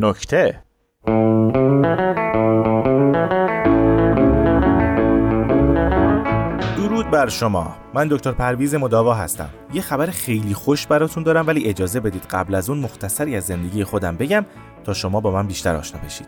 نکته. درود بر شما. من دکتر پرویز مداوا هستم. یه خبر خیلی خوش براتون دارم ولی اجازه بدید قبل از اون مختصری از زندگی خودم بگم تا شما با من بیشتر آشنا بشید.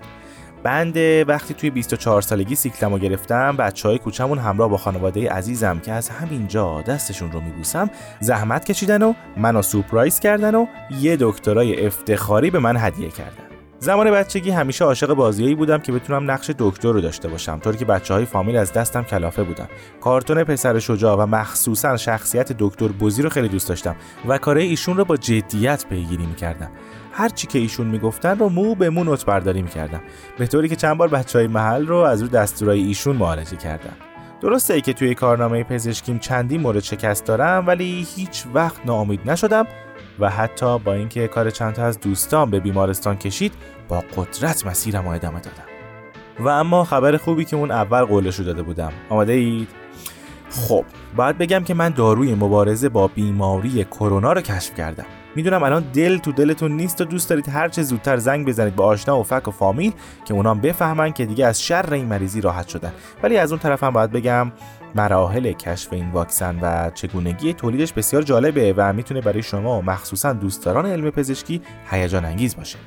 بنده وقتی توی 24 سالگی سیکلمو گرفتم بچه های کوچمون همراه با خانواده عزیزم که از همینجا دستشون رو میبوسم زحمت کشیدن و منو سورپرایز کردن و یه دکترای افتخاری به من هدیه کردن. زمان بچگی همیشه عاشق بازیایی بودم که بتونم نقش دکتر رو داشته باشم طوری که بچه های فامیل از دستم کلافه بودن. کارتون پسر شجاع و مخصوصا شخصیت دکتر بزی رو خیلی دوست داشتم و کاره ایشون رو با جدیت پیگیری می‌کردم. هر چی که ایشون می‌گفتن رو مو به مو نوت برداری می‌کردم. به طوری که چند بار بچه های محل رو از رو دستورای ایشون معالجه کردم. درسته که توی کارنامه پزشکیم چندی مورد شکست دارم ولی هیچ وقت ناامید نشدم و حتی با اینکه کار چند تا از دوستان به بیمارستان کشید با قدرت مسیرم رو ادامه دادم. و اما خبر خوبی که اون اول قولش رو داده بودم. آماده اید؟ خب باید بگم که من داروی مبارزه با بیماری کرونا رو کشف کردم. می‌دونم الان دل تو دلتون نیست و دوست دارید هر چه زودتر زنگ بزنید به آشنا و فک و فامیل که اونام بفهمن که دیگه از شر این مریضی راحت شدن. ولی از اون طرف هم باید بگم مراحل کشف این واکسن و چگونگی تولیدش بسیار جالبه و می‌تونه برای شما مخصوصا دوستداران علم پزشکی هیجان انگیز باشه.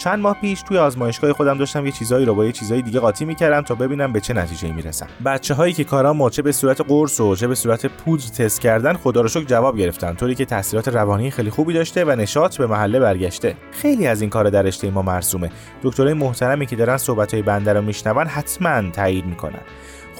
چند ماه پیش توی آزمایشگاه خودم داشتم یه چیزایی رو با یه چیزای دیگه قاطی می‌کردم تا ببینم به چه نتیجه می‌رسم. بچه هایی که کارا چه به صورت قرص و چه به صورت پودر تست کردن خدا رو شکر جواب گرفتن طوری که تاثیرات روانی خیلی خوبی داشته و نشاط به محله برگشته. خیلی از این کار در رشته ما مرسومه. دکترای محترمی که دارن صحبت های بنده رو میشنون حتما تایید می‌کنن.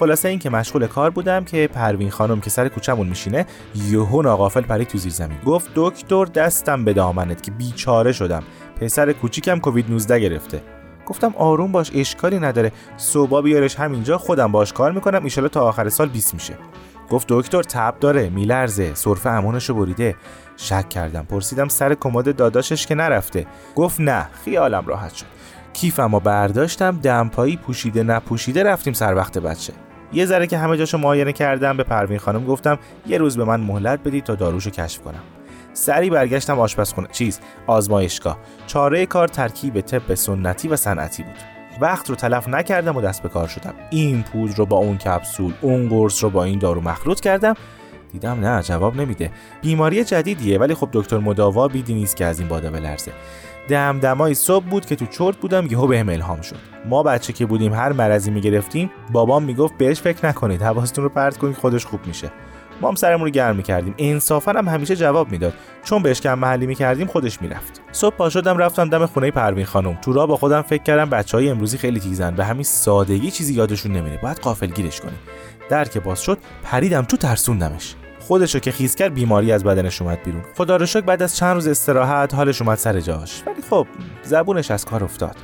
خلاصه این که مشغول کار بودم که پروین خانم که سر کوچمون میشینه یهو ناقافل پرید تو زیر زمین گفت دکتر دستم به دامنت که بیچاره شدم. پسر کوچیکم کووید 19 گرفته. گفتم آروم باش اشکالی نداره. صبح بیارش همینجا خودم باش کار می‌کنم. ایشالا تا آخر سال 20 میشه. گفت دکتر تب داره. میلرزه. سرفه امونشو بریده. شک کردم. پرسیدم سر کمد داداشش که نرفته؟ گفت نه خیالم راحت شد. کیفمو برداشتم. دمپایی پوشیده نپوشیده رفتیم سر وقت بچه. یه ذره که همه جاشو معاینه کردم به پروین خانم گفتم یه روز به من مهلت بدید تا داروشو کشف کنم. سری برگشتم آشپزخونه چیز آزمایشگاه. چاره کار ترکیب طب سنتی و صنعتی بود. وقت رو تلف نکردم و دست به کار شدم. این پودر رو با اون کپسول اون قرص رو با این دارو مخلوط کردم. دیدم نه جواب نمیده. بیماری جدیدیه ولی خب دکتر مداوا بیدی نیست که از این بادا بلرزه. دمدمای صبح بود که تو چرت بودم یهو بهم الهام شد. ما بچه که بودیم هر مرضی می‌گرفتیم بابام می‌گفت بهش فکر نکنید حواستون رو پرت کنید خودش خوب میشه. ما هم سرمون رو گرم می‌کردیم. انصافا هم همیشه جواب می‌داد. چون بهش کم محلی می‌کردیم خودش می‌رفت. صبح پا شدم رفتم دم خونه پروین خانم. تو را با خودم فکر کردم بچه های امروزی خیلی تیزن. به همین سادگی چیزی یادشون نمیره. باید قافلگیرش کنیم. در که باز شد پریدم تو ترسوندمش. خودشو که خیز کرد بیماری از بدنش اومد بیرون. خدا رو شکر بعد از چند روز استراحت حالش اومد سر جاش. ولی خب زبونش از کار افتاد.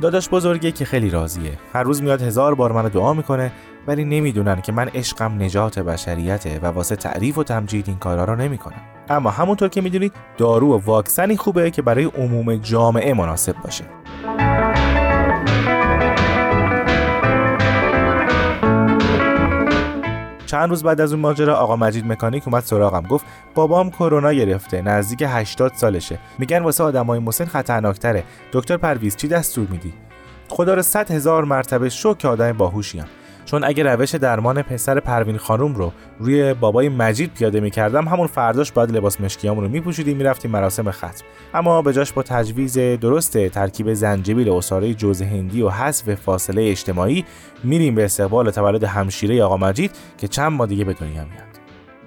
داداش بزرگه که خیلی راضیه. هر روز میاد هزار بار منو دعا می‌کنه ولی نمی‌دونن که من عشقم نجات بشریته و واسه تعریف و تمجید این کارا رو نمی‌کنم. اما همونطور که می‌دونید دارو و واکسنی خوبه که برای عموم جامعه مناسب باشه. چند روز بعد از اون ماجرا آقا مجید مکانیک اومد سراغم گفت بابام کرونا گرفته نزدیک 80 سالشه. میگن واسه آدمای مسن خطرناکتره. دکتر پرویز چی دستور میدی؟ خدا رو صد هزار مرتبه شو که آدم باهوشیم چون اگه روش درمان پسر پروین خانوم رو روی بابای مجید پیاده می‌کردم همون فرداش باید لباس مشکیامون رو میپوشیدیم می‌رفتیم مراسم ختم. اما به با تجویز درست ترکیب زنجبیل اساره جوز هندی و حذف فاصله اجتماعی میریم به استقبال تولد همشیره آقا مجید که چند ماه دیگه به دنیا میاد.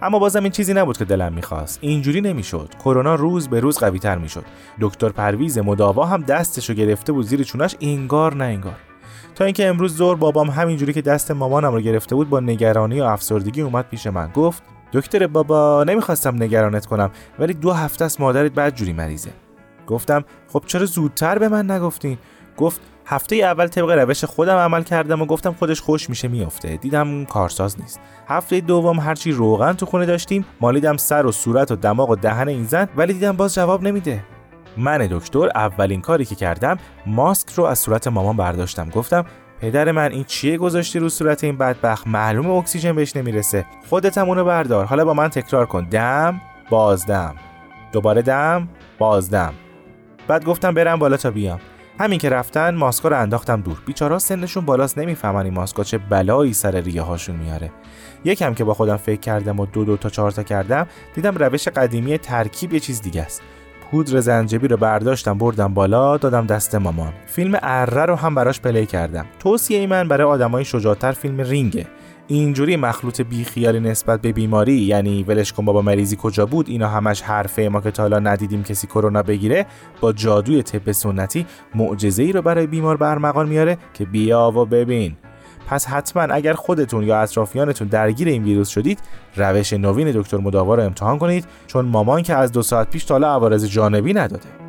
اما بازم این چیزی نبود که دلم می‌خواست. اینجوری نمی‌شد. کرونا روز به روز قوی تر می‌شد. دکتر پرویز مداوا هم دستشو گرفته بود زیر چونش انگار نه انگار. تا اینکه امروز زور بابام همینجوری که دست مامانم رو گرفته بود با نگرانی و افسردگی اومد پیش من. گفت دکتر بابا نمی‌خواستم نگرانت کنم ولی دو هفته است مادرت بدجوری مریضه. گفتم خب چرا زودتر به من نگفتین؟ گفت هفته اول طبق روش خودم عمل کردم و گفتم خودش خوش میشه میافته. دیدم کارساز نیست. هفته دوم هرچی روغن تو خونه داشتیم مالیدم سر و صورت و دماغ و دهن این زن ولی دیدم باز جواب نمیده. من دکتر اولین کاری که کردم ماسک رو از صورت مامان برداشتم. گفتم پدر من این چیه گذاشتی رو صورت این بدبخت؟ معلوم اکسیژن بهش نمی‌رسه. خودت هم اونو بردار. حالا با من تکرار کن. دم بازدم. دوباره دم بازدم. بعد گفتم برم بالا تا بیام. همین که رفتن ماسکا رو انداختم دور. بیچارا سنشون بالاست نمی‌فهمن این ماسکا چه بلایی سر ریه هاشون میاره. یکم که با خودم فکر کردم و دو دو تا چهار تا کردم دیدم روش قدیمی ترکیب یه چیز دیگه است. پودر زنجبیل رو برداشتم بردم بالا دادم دست مامان. فیلم اره رو هم براش پلی کردم. توصیه ای من برای آدمای شجاعتر فیلم رینگه. اینجوری مخلوط بیخیالی نسبت به بیماری یعنی ولش کن بابا مریضی کجا بود اینا همش حرفه ما که تا حالا ندیدیم کسی کرونا بگیره با جادوی طب سنتی معجزه ای رو برای بیمار برمغان میاره که بیا و ببین. پس حتما اگر خودتون یا اطرافیانتون درگیر این ویروس شدید روش نوین دکتر مداوا رو امتحان کنید چون مامان که از دو ساعت پیش تا حالا عوارض جانبی نداده.